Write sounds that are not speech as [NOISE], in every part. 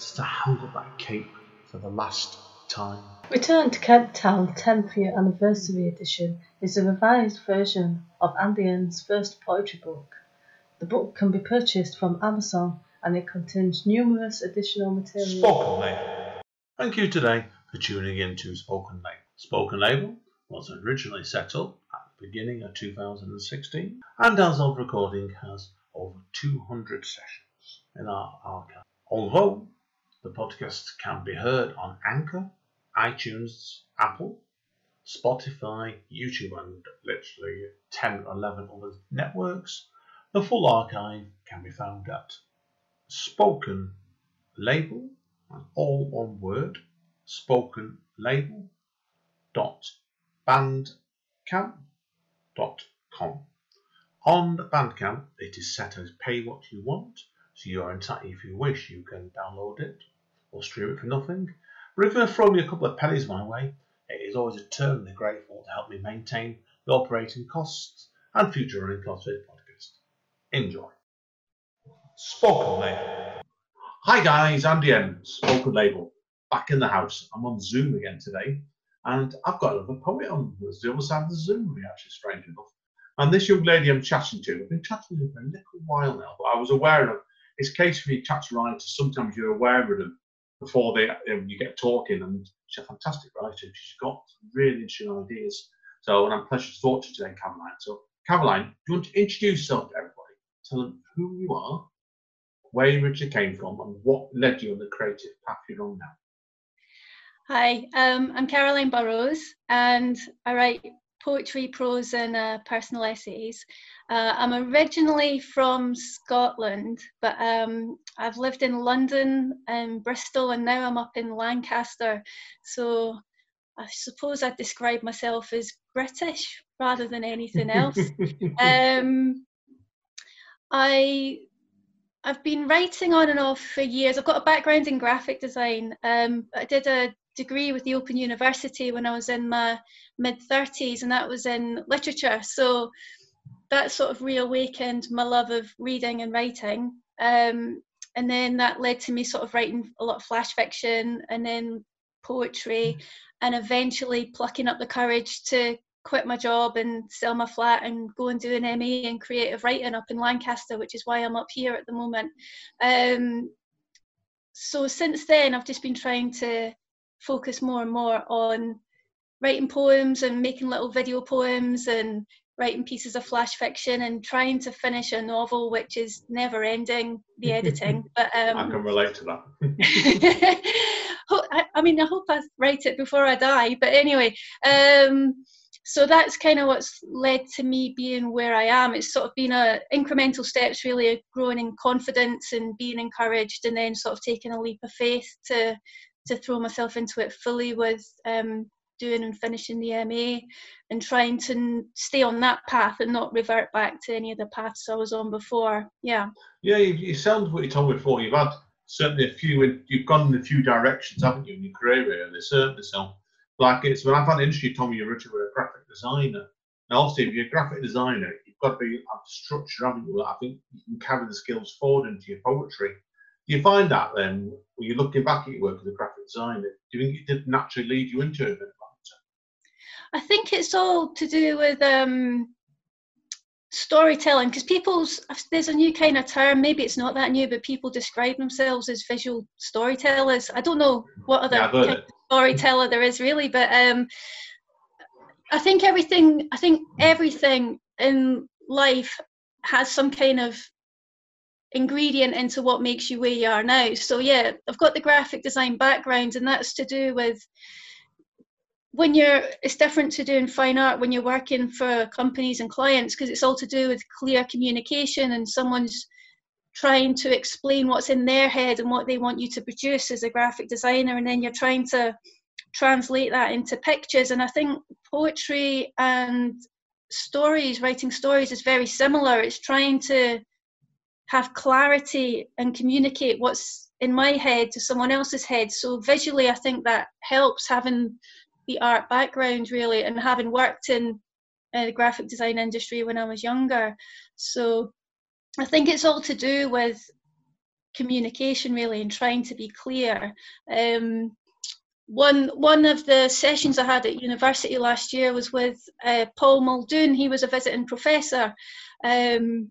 since I held up that cape for the last time. Return to Kent Town 10th Year Anniversary Edition is a revised version of Andy N's first poetry book. The book can be purchased from Amazon and it contains numerous additional material. Spoken Label. Thank you today for tuning in to Spoken Label. Spoken Label was originally set up at the beginning of 2016 and as of recording has over 200 sessions in our archive. Although the podcast can be heard on Anchor, iTunes, Apple, Spotify, YouTube, and literally 10 or 11 other networks, the full archive can be found at Spoken Label, all one word, spoken label dot bandcamp dot com. On Bandcamp, it is set as pay what you want, so you are entitled, if you wish, you can download it or stream it for nothing. But if you throw me a couple of pennies my way, it is always eternally grateful to help me maintain the operating costs and future running costs of this podcast. Enjoy. Spoken Label. Hi guys, Andy N, Spoken Label, back in the house. I'm on Zoom again today, and I've got another poet on the other side of the Zoom, actually, strange enough. And this young lady I'm chatting to, I've been chatting to her for a little while now, but I was aware of it's a case of you chat to writers, sometimes you're aware of them before they you get talking, and she's a fantastic writer. She's got really interesting ideas. So, and I'm pleasure to talk to you today, Caroline. So, Caroline, do you want to introduce yourself to everybody? Tell them who you are, where you originally came from, and what led you on the creative path you're on now. Hi, um, I'm Caroline Burrows, and I write poetry, prose, and uh, personal essays. Uh, I'm originally from Scotland, but um, I've lived in London and Bristol, and now I'm up in Lancaster. So I suppose I'd describe myself as British rather than anything else. [LAUGHS] um, I I've been writing on and off for years. I've got a background in graphic design. Um, I did a degree with the Open University when I was in my mid 30s, and that was in literature. So that sort of reawakened my love of reading and writing. Um, and then that led to me sort of writing a lot of flash fiction and then poetry, and eventually plucking up the courage to quit my job and sell my flat and go and do an MA in creative writing up in Lancaster, which is why I'm up here at the moment. Um, so since then, I've just been trying to focus more and more on writing poems and making little video poems and writing pieces of flash fiction and trying to finish a novel which is never ending the [LAUGHS] editing but um, I can relate to that. [LAUGHS] I, I mean i hope i write it before i die but anyway um, so that's kind of what's led to me being where i am it's sort of been a incremental steps really growing in confidence and being encouraged and then sort of taking a leap of faith to to throw myself into it fully with um, doing and finishing the MA and trying to stay on that path and not revert back to any of the paths I was on before. Yeah. Yeah, you, you sound what you told me before. You've had certainly a few, you've gone in a few directions, haven't you, in your career really, certainly so. Like it's when I've had an industry, Tommy, you're originally a graphic designer. Now, obviously, if you're a graphic designer, you've got to be have structure, haven't you? I think you can carry the skills forward into your poetry. You find that then, when you're looking back at your work as a graphic designer, do you think it did naturally lead you into it? I think it's all to do with um, storytelling because people's there's a new kind of term maybe it's not that new but people describe themselves as visual storytellers. I don't know what other Yeah, kind of storyteller there is really but um i think everything i think everything in life has some kind of ingredient into what makes you where you are now. So yeah i've got the graphic design background and that's to do with when you're it's different to doing fine art when you're working for companies and clients because it's all to do with clear communication and someone's trying to explain what's in their head and what they want you to produce as a graphic designer and then you're trying to translate that into pictures. And i think poetry and stories writing stories is very similar. It's trying to have clarity and communicate what's in my head to someone else's head. So visually i think that helps having the art background really and having worked in uh, the graphic design industry when i was younger. So i think it's all to do with communication really and trying to be clear. Um, one one of the sessions I had at university last year was with uh, Paul Muldoon. He was a visiting professor, um,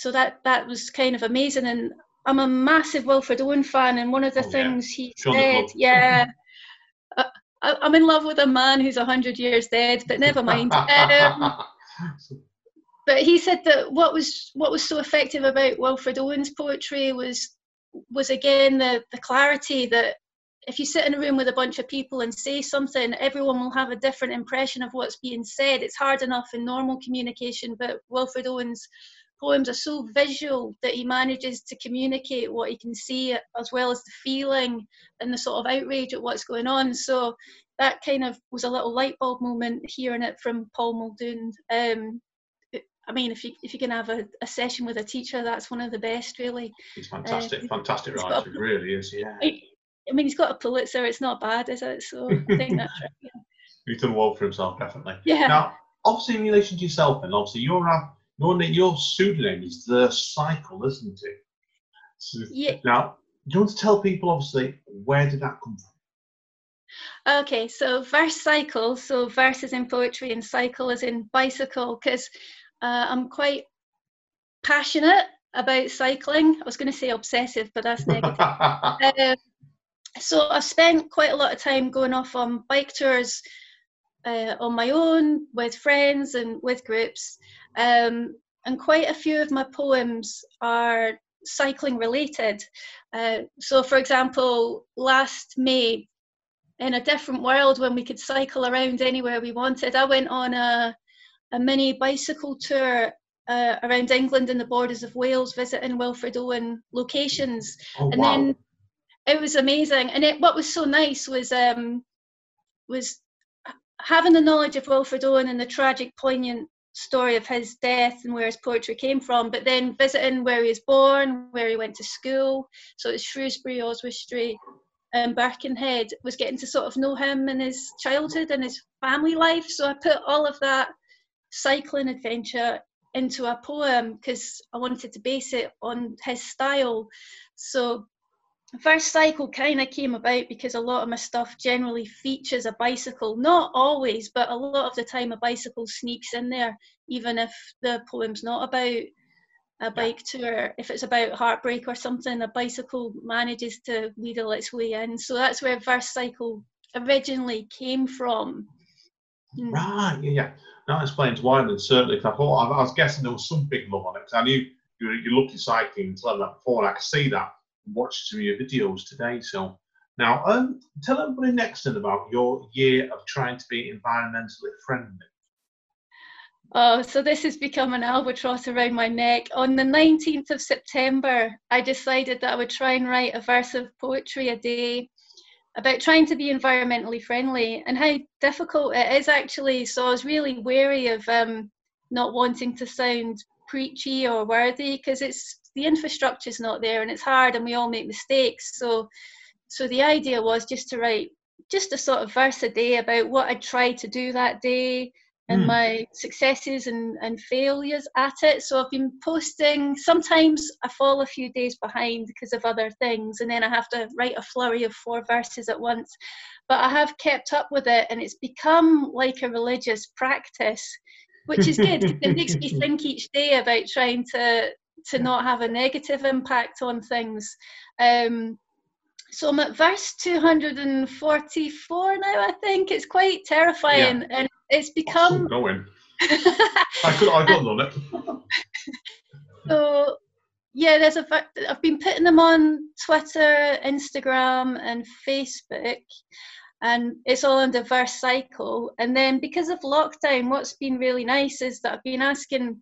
so that that was kind of amazing. And I'm a massive Wilfred Owen fan, and one of the Oh, yeah. things he Sure, said, yeah. I- I'm in love with a man who's 100 years dead, but never mind. [LAUGHS] Um, but he said that what was what was so effective about Wilfred Owen's poetry was was again the the clarity that if you sit in a room with a bunch of people and say something, everyone will have a different impression of what's being said. It's hard enough in normal communication, but Wilfred Owen's poems are so visual that he manages to communicate what he can see as well as the feeling and the sort of outrage at what's going on. So that kind of was a little light bulb moment hearing it from Paul Muldoon. Um, I mean, if you if you can have a, a session with a teacher, that's one of the best, really. He's fantastic, Uh, fantastic writer. a- really is. Yeah. I, I mean, he's got a Pulitzer. It's not bad, is it? So I think that's right. Yeah. [LAUGHS] He's done well for himself, definitely. Yeah. Now, obviously, in relation to yourself, and obviously, you're uh, your your pseudonym is the Cycle, isn't it? So- Yeah. Now, do you want to tell people, obviously, where did that come from? Okay, so verse cycle. So verse is in poetry and cycle is in bicycle because uh, I'm quite passionate about cycling. I was going to say obsessive, but that's negative. [LAUGHS] Um, so I've spent quite a lot of time going off on bike tours uh, on my own with friends and with groups. Um, and quite a few of my poems are cycling related. Uh, so, for example, last May, in a different world when we could cycle around anywhere we wanted, I went on a, a mini bicycle tour. Uh, around England and the borders of Wales, visiting Wilfred Owen locations, oh, and wow. then it was amazing and it, what was so nice was um was having the knowledge of wilfred owen and the tragic poignant story of his death and where his poetry came from but then visiting where he was born where he went to school. So it's shrewsbury oswestry and birkenhead was getting to sort of know him and his childhood and his family life. So i put all of that cycling adventure into a poem because i wanted to base it on his style. So Verse cycle kind of came about because a lot of my stuff generally features a bicycle. Not always, but a lot of the time a bicycle sneaks in there, even if the poem's not about a bike tour. If it's about heartbreak or something, a bicycle manages to wheedle its way in. So that's where verse cycle originally came from. Mm. Right, yeah, yeah. That explains why then, certainly. I thought, I, was guessing there was some big love on it. 'cause I knew you, you looked at cycling and said that before, and I could see that watched some of your videos today. So, now, um, tell everybody next then about your year of trying to be environmentally friendly. Oh, so this has become an albatross around my neck. On the 19th of September, I decided that I would try and write a verse of poetry a day about trying to be environmentally friendly and how difficult it is actually. So I was really wary of um, not wanting to sound preachy or worthy because it's the infrastructure's not there and it's hard and we all make mistakes. So, so the idea was just to write just a sort of verse a day about what I tried to do that day and Hmm. my successes and, and failures at it. So I've been posting. Sometimes I fall a few days behind because of other things, and then I have to write a flurry of four verses at once. But I have kept up with it, and it's become like a religious practice, which is good. it makes me [LAUGHS] think each day about trying to to not have a negative impact on things. Um, so I'm at verse 244 now, I think. It's quite terrifying. And it's become. going. [LAUGHS] I could, I could have done it. so, yeah, there's a. I've been putting them on Twitter, Instagram, and Facebook. And it's all under verse cycle. And then because of lockdown, what's been really nice is that I've been asking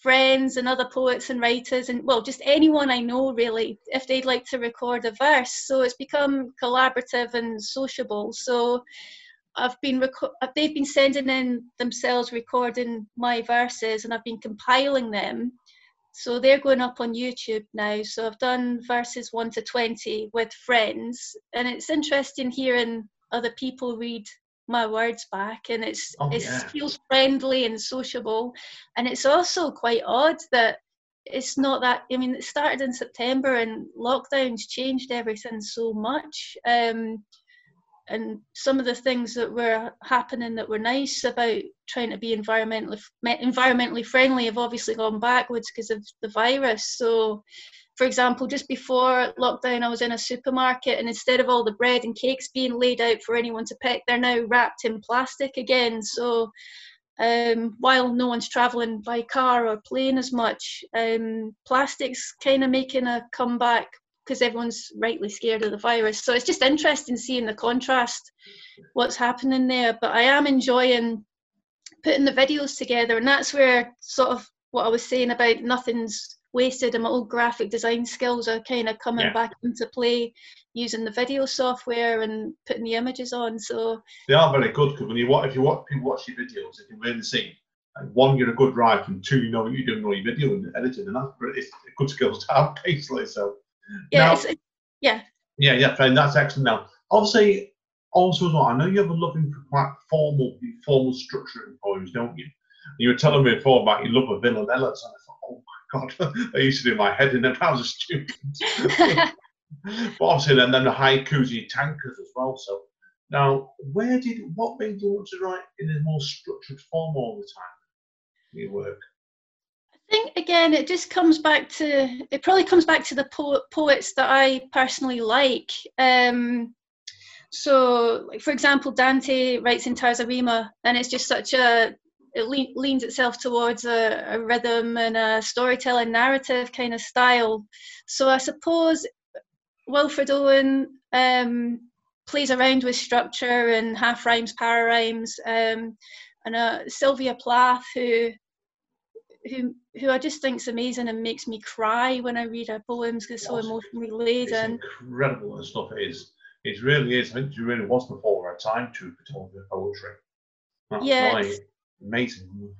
friends and other poets and writers and well just anyone i know really if they'd like to record a verse. So it's become collaborative and sociable. So i've been reco- uh, they've been sending in themselves recording my verses and i've been compiling them. So they're going up on youtube now. So i've done verses 1 to 20 with friends. And it's interesting hearing other people read my words back and it's Oh, it yeah. feels friendly and sociable and it's also quite odd that it's not that i mean it started in september and lockdowns changed everything so much um and some of the things that were happening that were nice about trying to be environmentally environmentally friendly have obviously gone backwards because of the virus so for example, just before lockdown, I was in a supermarket, and instead of all the bread and cakes being laid out for anyone to pick, they're now wrapped in plastic again. So, um, while no one's traveling by car or plane as much, um, plastic's kind of making a comeback because everyone's rightly scared of the virus. So, it's just interesting seeing the contrast, what's happening there. But I am enjoying putting the videos together, and that's where sort of what I was saying about nothing's wasted and my old graphic design skills are kind of coming Yeah. back into play using the video software and putting the images on so They are very good because when you watch, if you watch people watch your videos, they can really see. Like, one, you're a good writer, and two, you know what you're doing all your video and editing, and that's great. It's good skills to have, [LAUGHS] basically. So, yeah Now- it's, yeah yeah, yeah, that's excellent. Now, obviously, also as well, I know you have a loving for quite formal, formal structure in poems, don't you? You were telling me before about your love of villanellas, and I god, [LAUGHS] I used to do my head in [LAUGHS] when I was a student. [LAUGHS] but obviously, then, then the haikus and tankas as well. So, now, where did what made you want to write in a more structured form all the time? in Your work. I think again it just comes back to it probably comes back to the po- poets that I personally like. Um, so, like for example, Dante writes in Terza Rima, and it's just such a it le- leans itself towards a, a rhythm and a storytelling narrative kind of style. So I suppose Wilfred Owen um, plays around with structure and half rhymes, para rhymes, um, and uh, Sylvia Plath who who who I just think's amazing and makes me cry when I read her poems because so emotionally It's laden. incredible and stuff it is. It really is. I think she really was before her time to photography poetry. That's right. Amazing.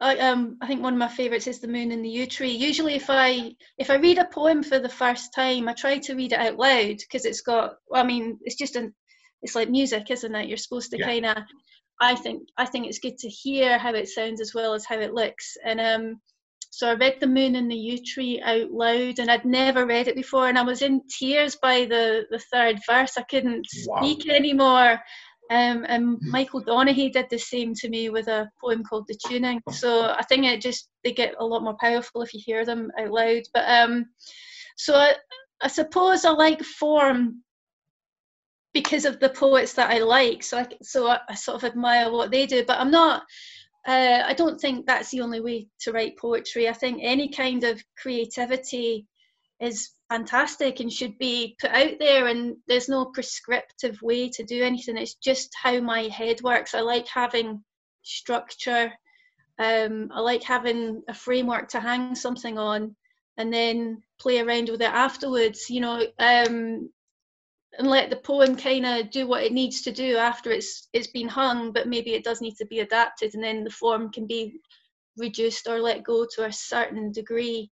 I um I think one of my favourites is the moon and the yew tree. Usually, if I if I read a poem for the first time, I try to read it out loud because it's got. I mean, it's just an. It's like music, isn't it? You're supposed to Yeah. kind of. I think I think it's good to hear how it sounds as well as how it looks. And um, so I read the moon and the yew tree out loud, and I'd never read it before, and I was in tears by the the third verse. I couldn't Wow. speak anymore. Um, and Michael Donaghy did the same to me with a poem called The Tuning. So I think it just they get a lot more powerful if you hear them out loud. But um, so I, I suppose I like form because of the poets that I like. So I so I, I sort of admire what they do. But I'm not. Uh, I don't think that's the only way to write poetry. I think any kind of creativity is fantastic and should be put out there and there's no prescriptive way to do anything. It's just how my head works. I like having structure. Um, i like having a framework to hang something on and then play around with it afterwards you know um, and let the poem kind of do what it needs to do after it's it's been hung but maybe it does need to be adapted and then the form can be reduced or let go to a certain degree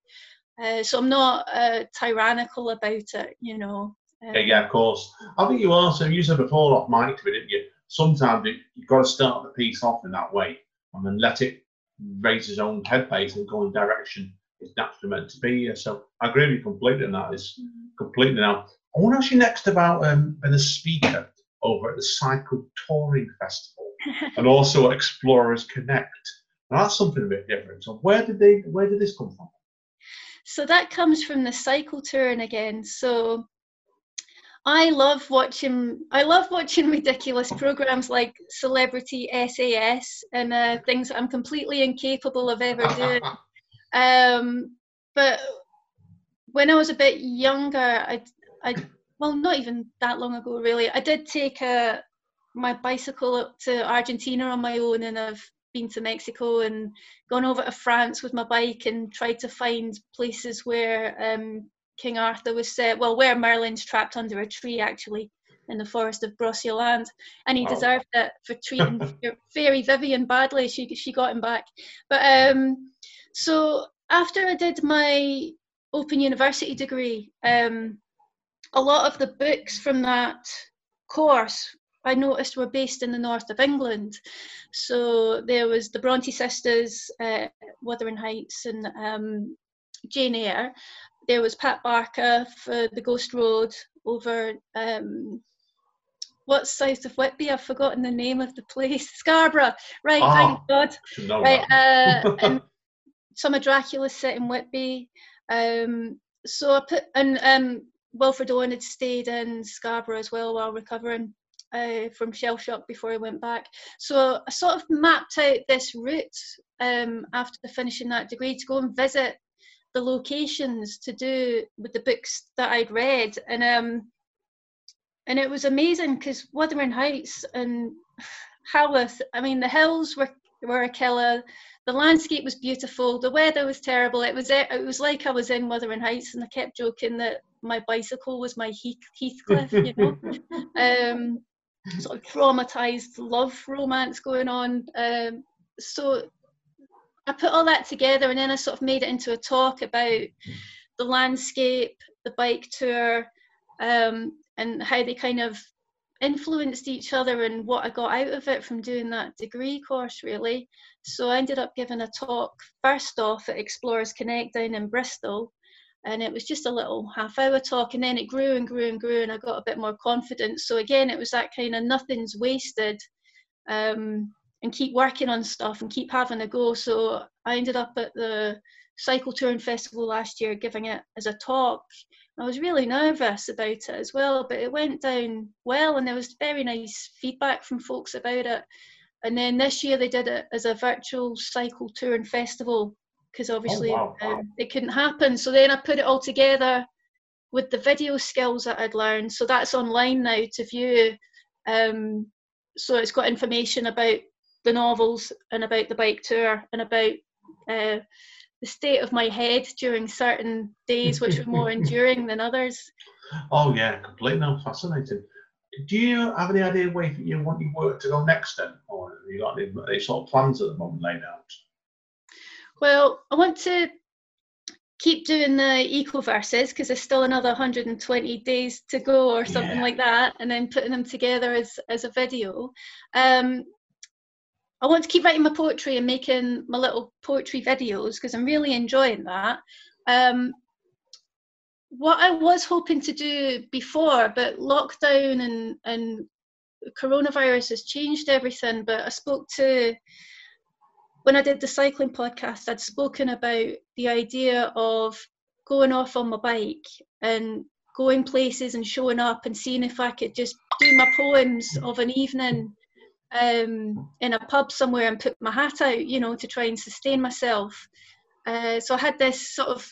uh, so I'm not uh, tyrannical about it, you know. Yeah, yeah, of course. I think you also you said before off mic to me, didn't you? Sometimes you, you've got to start the piece off in that way and then let it raise its own head base and go in direction it's naturally meant to be. So I agree with you completely on that. It's completely now. I want to ask you next about um, being a speaker over at the Cycle Touring Festival [LAUGHS] and also Explorers Connect. Now that's something a bit different. So where did they where did this come from? So that comes from the cycle touring again. So I love watching. I love watching [LAUGHS] ridiculous programs like Celebrity SAS and uh, things I'm completely incapable of ever doing. [LAUGHS] Um, but when I was a bit younger, I, I, well, not even that long ago, really. I did take a my bicycle up to Argentina on my own, and I've been to Mexico and gone over to France with my bike and tried to find places where um, King Arthur was set. Well, where Merlin's trapped under a tree, actually, in the forest of Brocéliande, and he Wow. deserved it for treating [LAUGHS] Fairy Vivian badly. She she got him back. But um, so after I did my Open University degree, um, a lot of the books from that course I noticed were based in the north of England. So there was the Bronte sisters, uh, Wuthering Heights, and um, Jane Eyre. There was Pat Barker for The Ghost Road over um, what's south of Whitby? I've forgotten the name of the place. [LAUGHS] Scarborough. Right, thank Ah. God. Right, uh, [LAUGHS] and some of Dracula's set in Whitby. Um, so I put and um, Wilfred Owen had stayed in Scarborough as well while recovering uh, from shell shock before I went back. So I sort of mapped out this route um, after finishing that degree to go and visit the locations to do with the books that I'd read, and um, and it was amazing because Wuthering Heights and Haworth. I mean, the hills were were a killer. The landscape was beautiful. The weather was terrible. It was it was like I was in Wuthering Heights, and I kept joking that my bicycle was my Heath, Heathcliff, you know. [LAUGHS] um, sort of traumatized love romance going on. Um, so I put all that together, and then I sort of made it into a talk about the landscape, the bike tour, um, and how they kind of influenced each other and what I got out of it from doing that degree course, really. So I ended up giving a talk first off at Explorers Connect down in Bristol. And it was just a little half hour talk, and then it grew and grew and grew, and I got a bit more confidence. So, again, it was that kind of nothing's wasted um, and keep working on stuff and keep having a go. So, I ended up at the Cycle Touring Festival last year giving it as a talk. I was really nervous about it as well, but it went down well, and there was very nice feedback from folks about it. And then this year they did it as a virtual cycle tour and festival because obviously wow. um, it couldn't happen. So then I put it all together with the video skills that I'd learned. So that's online now to view. Um, so it's got information about the novels and about the bike tour and about uh, the state of my head during certain days, which were more [LAUGHS] enduring than others. Oh yeah, completely no, fascinating. Do you have any idea where you want your work to go next then, or have you got any, any sort of plans at the moment laid out? Well, I want to keep doing the eco verses because there's still another 120 days to go or something Yeah. like that, and then putting them together as as a video. Um, I want to keep writing my poetry and making my little poetry videos because I'm really enjoying that. Um, what I was hoping to do before, but lockdown and and coronavirus has changed everything. But I spoke to when I did the cycling podcast, I'd spoken about the idea of going off on my bike and going places and showing up and seeing if I could just do my poems of an evening um, in a pub somewhere and put my hat out, you know, to try and sustain myself. Uh, so I had this sort of.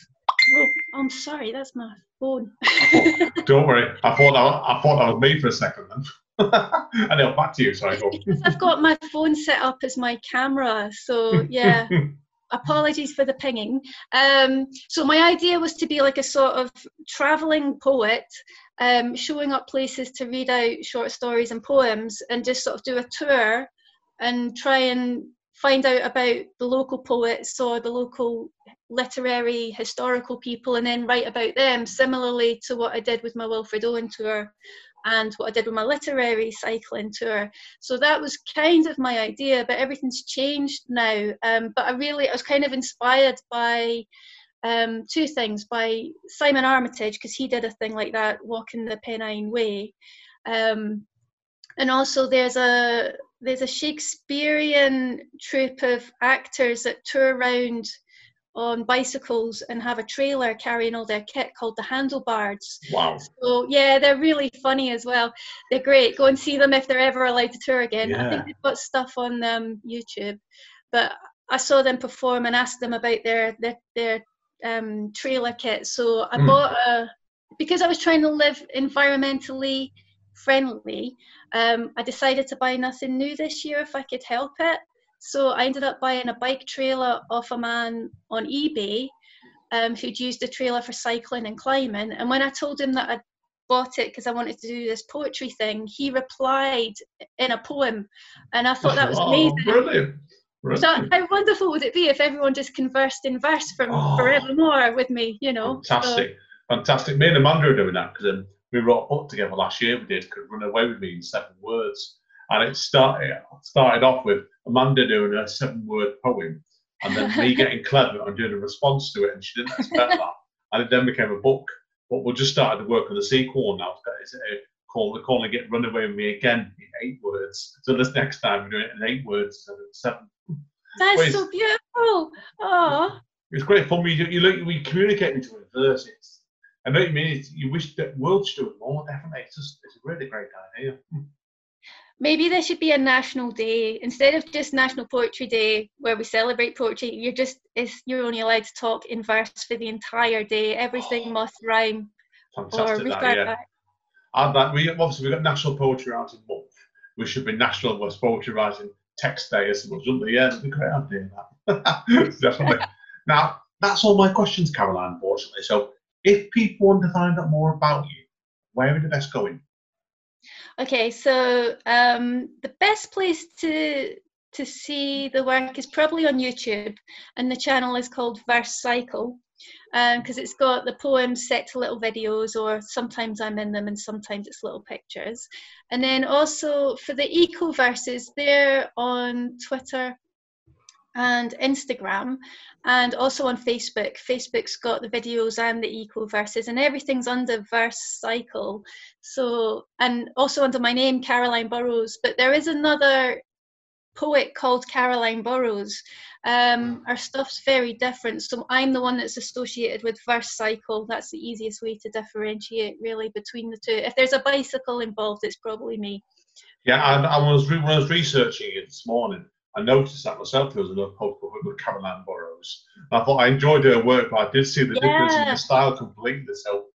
Oh, I'm sorry, that's my phone. [LAUGHS] Don't worry, I thought that I thought that was me for a second then. [LAUGHS] and I'll back to you. Sorry, go. I've got my phone set up as my camera, so yeah. [LAUGHS] apologies for the pinging. Um, so my idea was to be like a sort of traveling poet, um, showing up places to read out short stories and poems, and just sort of do a tour and try and find out about the local poets or the local literary historical people, and then write about them. Similarly to what I did with my Wilfred Owen tour. And what I did with my literary cycling tour, so that was kind of my idea, but everything's changed now. Um, but I really, I was kind of inspired by um, two things by Simon Armitage, because he did a thing like that, walking the Pennine Way. Um, and also there's a there's a Shakespearean troupe of actors that tour around on bicycles and have a trailer carrying all their kit called the HandleBards. Wow. So yeah, they're really funny as well. They're great. Go and see them if they're ever allowed to tour again. I think they've got stuff on um, YouTube. But I saw them perform and asked them about their their, their um, trailer kit. So I Hmm. bought a because I was trying to live environmentally friendly. Um, I decided to buy nothing new this year if I could help it. So I ended up buying a bike trailer off a man on eBay um, who'd used the trailer for cycling and climbing. And when I told him that I'd bought it because I wanted to do this poetry thing, he replied in a poem. And I thought that was [LAUGHS] Oh, amazing. brilliant. So how wonderful would it be if everyone just conversed in verse from Oh. forevermore with me, you know? So- Fantastic, fantastic. Me and Amanda are doing that because um, we wrote a book together last year. We did "Could Run Away with Me" in seven words, and it started started off with Amanda doing a seven-word poem, and then me [LAUGHS] getting clever and doing a response to it, and she didn't expect that, and it then became a book. But we just started to work on the sequel now. It's uh, called we're calling it "Run Away with Me" again in eight words. So this next time we're doing it in eight words instead of seven. That's Wait. so beautiful. Oh, It's great fun. We you look, we communicate with each other in verses. I know you mean. You wish that world should do it more. Definitely, it's just it's a really great idea. Maybe there should be a national day instead of just National Poetry Day where we celebrate poetry. You're just you're only allowed to talk in verse for the entire day. Everything oh, must rhyme or Fantastic, that, yeah. back. And that we obviously we've got National Poetry Writing Month. We should be National West Poetry Writing Text Day as well, shouldn't we? Yeah, that's a great idea. That [LAUGHS] definitely. [LAUGHS] now that's all my questions, Caroline. Unfortunately, so if people want to find out more about you, where are the best going? Okay, so um, the best place to to see the work is probably on YouTube, and the channel is called Verse Cycle, because it's got the poems set to little videos, or sometimes I'm in them, and sometimes it's little pictures. And then also for the eco verses, they're on Twitter and Instagram, and also on Facebook. Facebook's got the videos and the eco verses, and everything's under Verse Cycle. So, and also under my name, Caroline Burrows. But there is another poet called Caroline Burrows. Um, our stuff's very different. So I'm the one that's associated with Verse Cycle. That's the easiest way to differentiate, really, between the two. If there's a bicycle involved, it's probably me. Yeah, I, I was re- when I was researching it this morning. I noticed that myself. There was another post with Caroline Burrows. And I thought I enjoyed her work, but I did see the difference in the style completely. So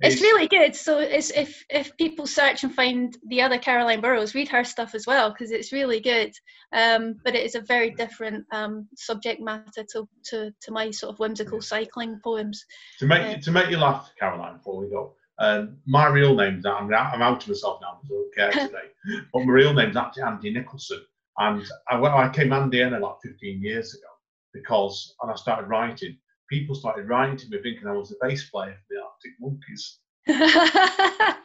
It's really good. So it's if if people search and find the other Caroline Burrows, read her stuff as well because it's really good. Um, but it is a very different um, subject matter to, to to my sort of whimsical cycling poems. to make Yeah. to make you laugh, Caroline. Before we go, um, my real name's I'm out, I'm out to myself now. So I don't care [LAUGHS] today. but my real name's actually Andy Nicholson, and I, well, I came Andy N like 15 years ago because and I started writing, people started writing to me thinking I was the bass player for the Arctic Monkeys. [LAUGHS] I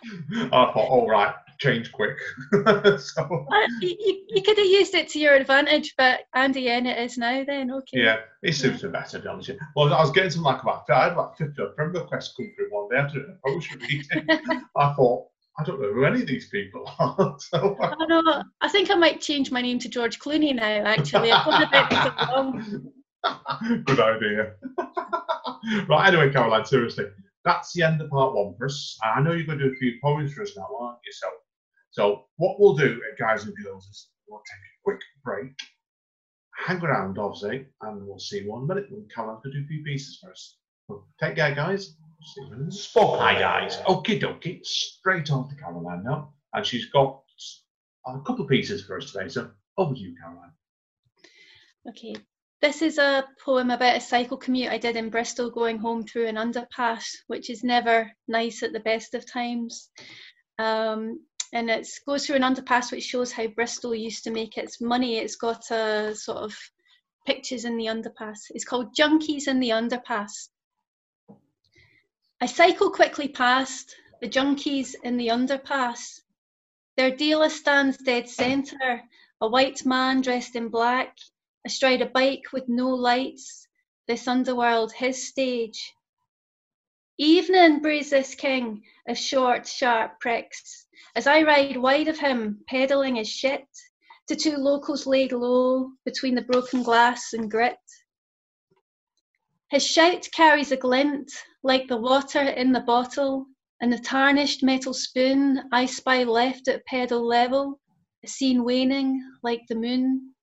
thought, all right, change quick. [LAUGHS] so Uh, you, you, could have used it to your advantage, but Andy N it is now. Then okay. yeah, it suits me better, to be honest. with you. Well, I was getting some like about I had about 50 friend requests come through one day after a poetry reading. [LAUGHS] I thought, I don't know who any of these people [LAUGHS] are. so I Oh no, I think I might change my name to George Clooney now. Actually, I've gone a bit too long. [LAUGHS] Good idea. [LAUGHS] right, anyway, Caroline, seriously, that's the end of part one for us. I know you're going to do a few poems for us now, aren't you? So, so what we'll do, uh, guys and girls, is we'll take a quick break, hang around, obviously, and we'll see one minute when Caroline's going to do a few pieces for us. So take care, guys. Spoke. Hi, guys. Okie dokie. Straight on to Caroline now. And she's got a couple of pieces for us today. So over to you, Caroline. Okay, this is a poem about a cycle commute I did in Bristol going home through an underpass, which is never nice at the best of times. Um, and it goes through an underpass which shows how Bristol used to make its money. It's got a sort of pictures in the underpass. It's called Junkies in the Underpass. I cycle quickly past the junkies in the underpass. Their dealer stands dead centre, a white man dressed in black, astride a bike with no lights, this underworld his stage. Evening, this king of short, sharp pricks, as I ride wide of him, peddling his shit to two locals laid low between the broken glass and grit. His shout carries a glint like the water in the bottle, and the tarnished metal spoon I spy left at pedal level, seen waning like the moon.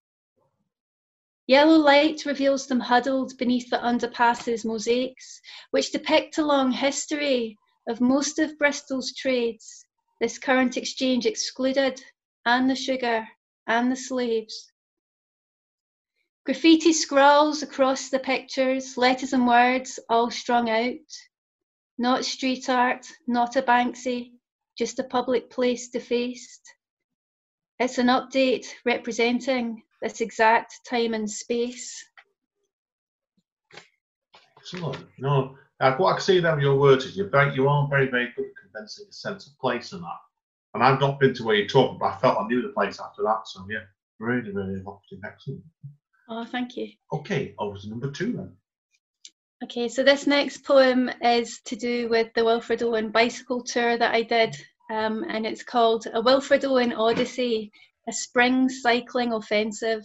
Yellow light reveals them huddled beneath the underpass's mosaics, which depict a long history of most of Bristol's trades, this current exchange excluded, and the sugar and the slaves. Graffiti scrawls across the pictures, letters and words all strung out. Not street art, not a Banksy, just a public place defaced. It's an update representing this exact time and space. Excellent. No, uh, what I can see there with your words is very, you are very, very good at convincing a sense of place and that. And I've not been to where you're talking, but I felt I knew the place after that. So yeah, really, really evocative. Excellent. Oh, thank you. Okay, over to number two then. Okay, so this next poem is to do with the Wilfred Owen bicycle tour that I did, um, and it's called A Wilfred Owen Odyssey, a spring cycling offensive.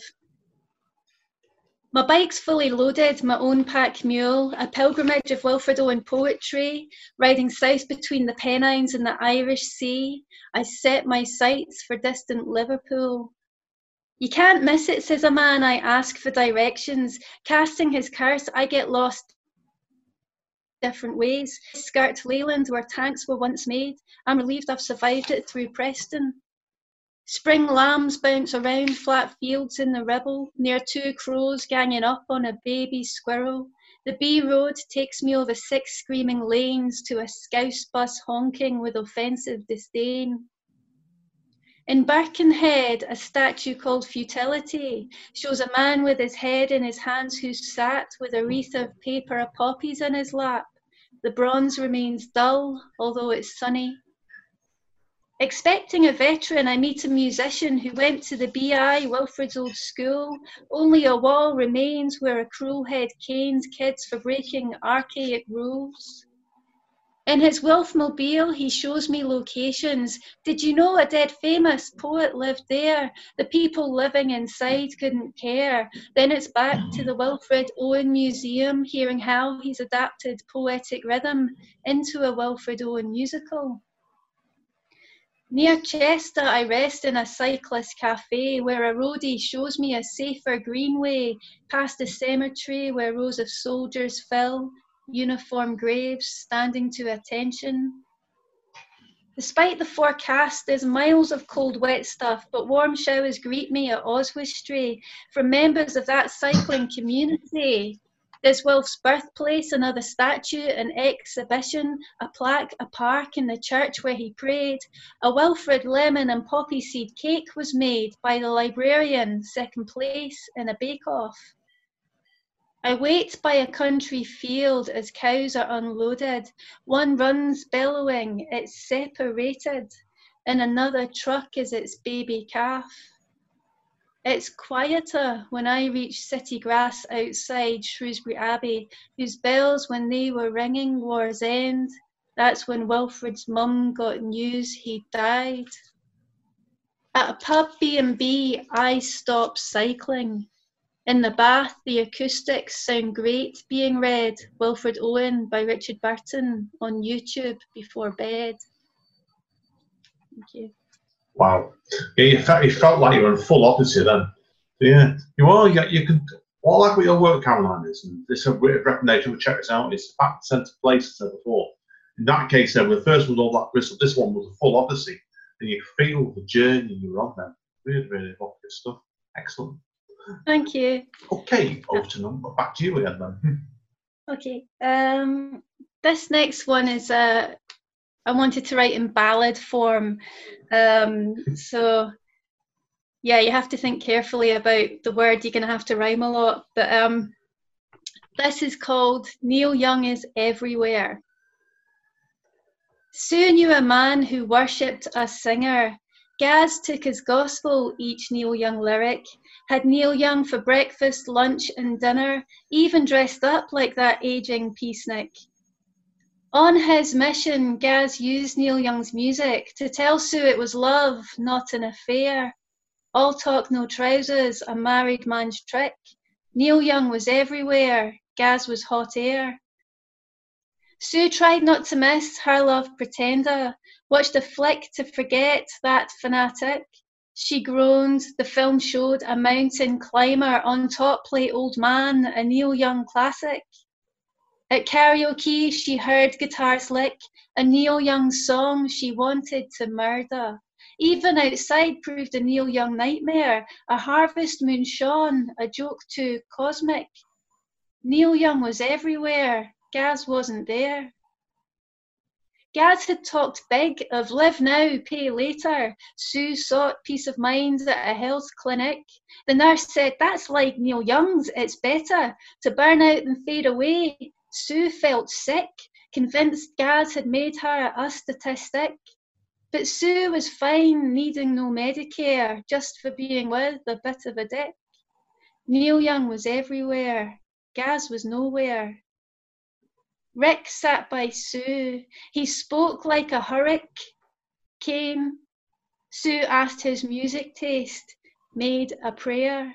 My bike's fully loaded, my own pack mule, a pilgrimage of Wilfred Owen poetry, riding south between the Pennines and the Irish Sea. I set my sights for distant Liverpool. You can't miss it, says a man. I ask for directions. Casting his curse, I get lost different ways. Skirt Leyland, where tanks were once made. I'm relieved I've survived it through Preston. Spring lambs bounce around flat fields in the Ribble, near two crows ganging up on a baby squirrel. The B road takes me over six screaming lanes to a scouse bus honking with offensive disdain. In Birkenhead, a statue called Futility shows a man with his head in his hands who sat with a wreath of paper of poppies in his lap. The bronze remains dull, although it's sunny. Expecting a veteran, I meet a musician who went to the BI, Wilfred's old school. Only a wall remains where a cruel head canes kids for breaking archaic rules. In his Wilfmobile, he shows me locations. Did you know a dead famous poet lived there? The people living inside couldn't care. Then it's back to the Wilfred Owen Museum, hearing how he's adapted poetic rhythm into a Wilfred Owen musical. Near Chester, I rest in a cyclist cafe where a roadie shows me a safer greenway past a cemetery where rows of soldiers fill, uniform graves standing to attention. Despite the forecast, there's miles of cold, wet stuff, but warm showers greet me at Oswestry from members of that cycling community. There's Wilf's birthplace, another statue, an exhibition, a plaque, a park in the church where he prayed. A Wilfred lemon and poppy seed cake was made by the librarian, second place in a bake-off. I wait by a country field as cows are unloaded. One runs bellowing, it's separated. In another truck is its baby calf. It's quieter when I reach city grass outside Shrewsbury Abbey, whose bells, when they were ringing, war's end. That's when Wilfred's mum got news he'd died. At a pub B&B, I stop cycling. In the bath, the acoustics sound great being read Wilfred Owen by Richard Burton on YouTube before bed. Thank you. Wow. Yeah, you felt, you felt like you were in full Odyssey then. Yeah. You are, you, you can, I like what your work, Caroline, is, and this is a recommendation, we'll check this out, is back to centre place, as before. In that case, uh, then, the first was all that Bristol, this one was a full Odyssey, and you feel the journey you were on then. Really, really evocative stuff. Excellent. Thank you. Okay, over to number, back to you again then. [LAUGHS] Okay. Um, this next one is uh, I wanted to write in ballad form. Um, so yeah, you have to think carefully about the word. You're going to have to rhyme a lot. But um, this is called Neil Young is Everywhere. Sue knew a man who worshipped a singer. Gaz took his gospel, each Neil Young lyric, had Neil Young for breakfast, lunch, and dinner, even dressed up like that aging peacenik. On his mission, Gaz used Neil Young's music to tell Sue it was love, not an affair. All talk, no trousers, a married man's trick. Neil Young was everywhere, Gaz was hot air. Sue tried not to miss her love pretender, watched a flick to forget that fanatic. She groaned, the film showed a mountain climber on top play Old Man, a Neil Young classic. At karaoke, she heard guitars lick a Neil Young song she wanted to murder. Even outside proved a Neil Young nightmare. A harvest moon shone, a joke too cosmic. Neil Young was everywhere, Gaz wasn't there. Gaz had talked big of live now, pay later. Sue sought peace of mind at a health clinic. The nurse said, That's like Neil Young's, it's better to burn out than fade away. Sue felt sick, convinced Gaz had made her a statistic. But Sue was fine, needing no Medicare, just for being with a bit of a dick. Neil Young was everywhere, Gaz was nowhere. Rick sat by Sue. He spoke like a hurricane. Sue asked his music taste, made a prayer.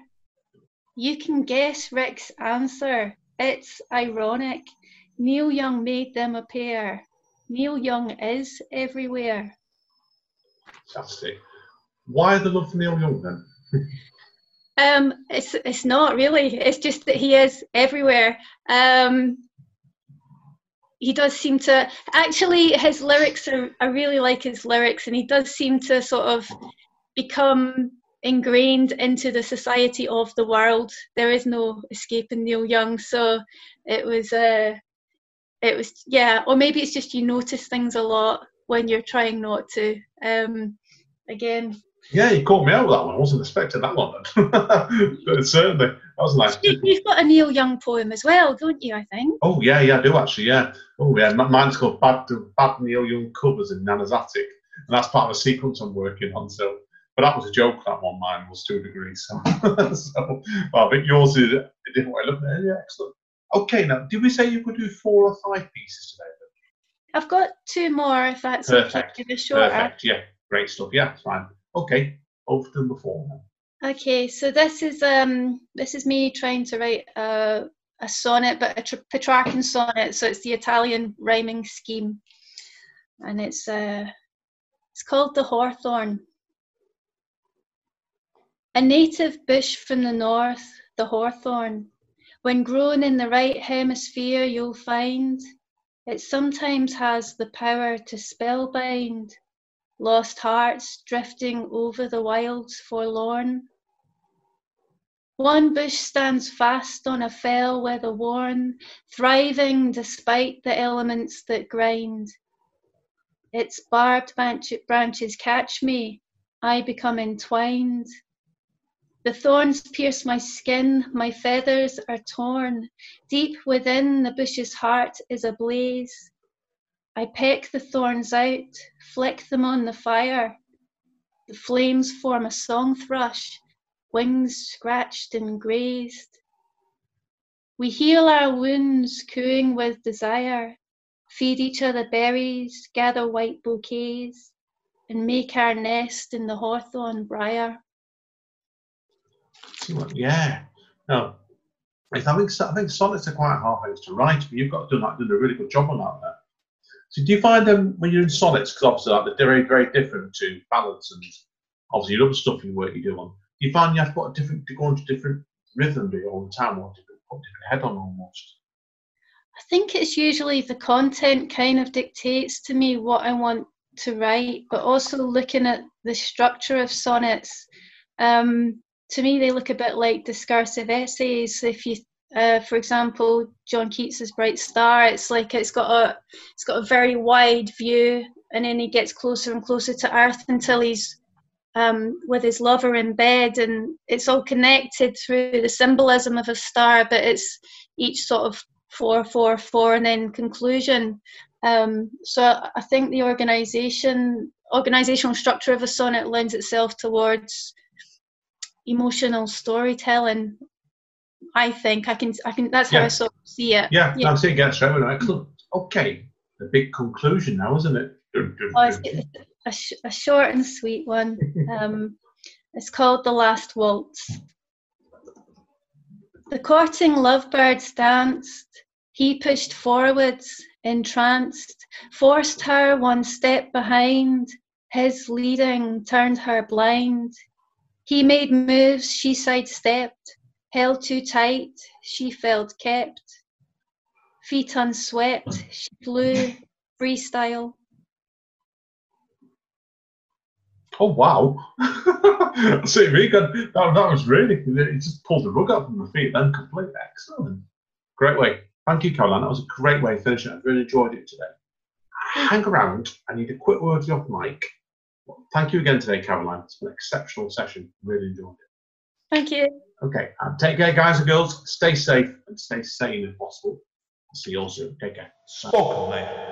You can guess Rick's answer. It's ironic. Neil Young made them a pair. Neil Young is everywhere. Fantastic. Why the love for Neil Young then? um, it's it's not really. It's just that he is everywhere. Um, he does seem to actually his lyrics are I really like his lyrics and he does seem to sort of become ingrained into the society of the world. There is no escaping Neil Young, so it was uh it was yeah, or maybe it's just you notice things a lot when you're trying not to. Um again, yeah, you caught me out with that one. I wasn't expecting that one. [LAUGHS] but certainly, that was nice. You've got a Neil Young poem as well, don't you? I think. Oh yeah, yeah, I do actually. Yeah. Oh yeah, mine's called "Bad Bad Neil Young Covers in Nana's Attic," and that's part of a sequence I'm working on. So, but that was a joke. That one, mine was to a degree. So, [LAUGHS] so well, I think yours is a different way. Look, yeah, excellent. Okay, now did we say you could do four or five pieces today? I've got two more, if that's Perfect. okay. Perfect. Yeah, great stuff. Yeah, fine. Okay, both done before. Okay, so this is um this is me trying to write a a sonnet, but a Petrarchan sonnet. So it's the Italian rhyming scheme, and it's uh it's called the Hawthorn. A native bush from the north, the hawthorn. When grown in the right hemisphere, you'll find it sometimes has the power to spellbind lost hearts drifting over the wilds forlorn. One bush stands fast on a fell weather worn, thriving despite the elements that grind. Its barbed branches catch me, I become entwined. The thorns pierce my skin, my feathers are torn. Deep within the bush's heart is a blaze. I peck the thorns out, flick them on the fire. The flames form a song thrush, wings scratched and grazed. We heal our wounds, cooing with desire, feed each other berries, gather white bouquets, and make our nest in the hawthorn briar. Yeah, no, I think I think sonnets are quite hard things to write, but you've got to do that, done a really good job on that there. So do you find them when you're in sonnets, because obviously like, they're very, very different to ballads and obviously your other stuff in work you do on. Do you find you have to put a different to go into different rhythm you all the time or different, put different head on almost? I think it's usually the content kind of dictates to me what I want to write, but also looking at the structure of sonnets. Um, to me, they look a bit like discursive essays. If you uh, for example, John Keats's Bright Star. It's like it's got a it's got a very wide view, and then he gets closer and closer to Earth until he's um, with his lover in bed, and it's all connected through the symbolism of a star. But it's each sort of four, four, four, and then conclusion. Um, so I think the organization organizational structure of a sonnet lends itself towards emotional storytelling I think I can. I can. That's how I sort of see it. Yeah, yeah. that's it. Get straight Excellent. Okay, the big conclusion now, isn't it? Oh, it's, a, sh- a, short and sweet one. [LAUGHS] Um, it's called the Last Waltz. The courting lovebirds danced. He pushed forwards, entranced, forced her one step behind. His leading turned her blind. He made moves she sidestepped Held too tight, she felt kept. Feet unswept, she flew freestyle. Oh wow! [LAUGHS] See, good. That, that was really. It just pulled the rug up from my feet. Then completely excellent. Great way. Thank you, Caroline. That was a great way of finishing. I really enjoyed it today. Hang around. I need a quick word off mic. Thank you again today, Caroline. It's been an exceptional session. Really enjoyed it. Thank you. Okay. Um, take care, guys and girls. Stay safe and stay sane if possible. See you all soon. Take care. Spoken Label.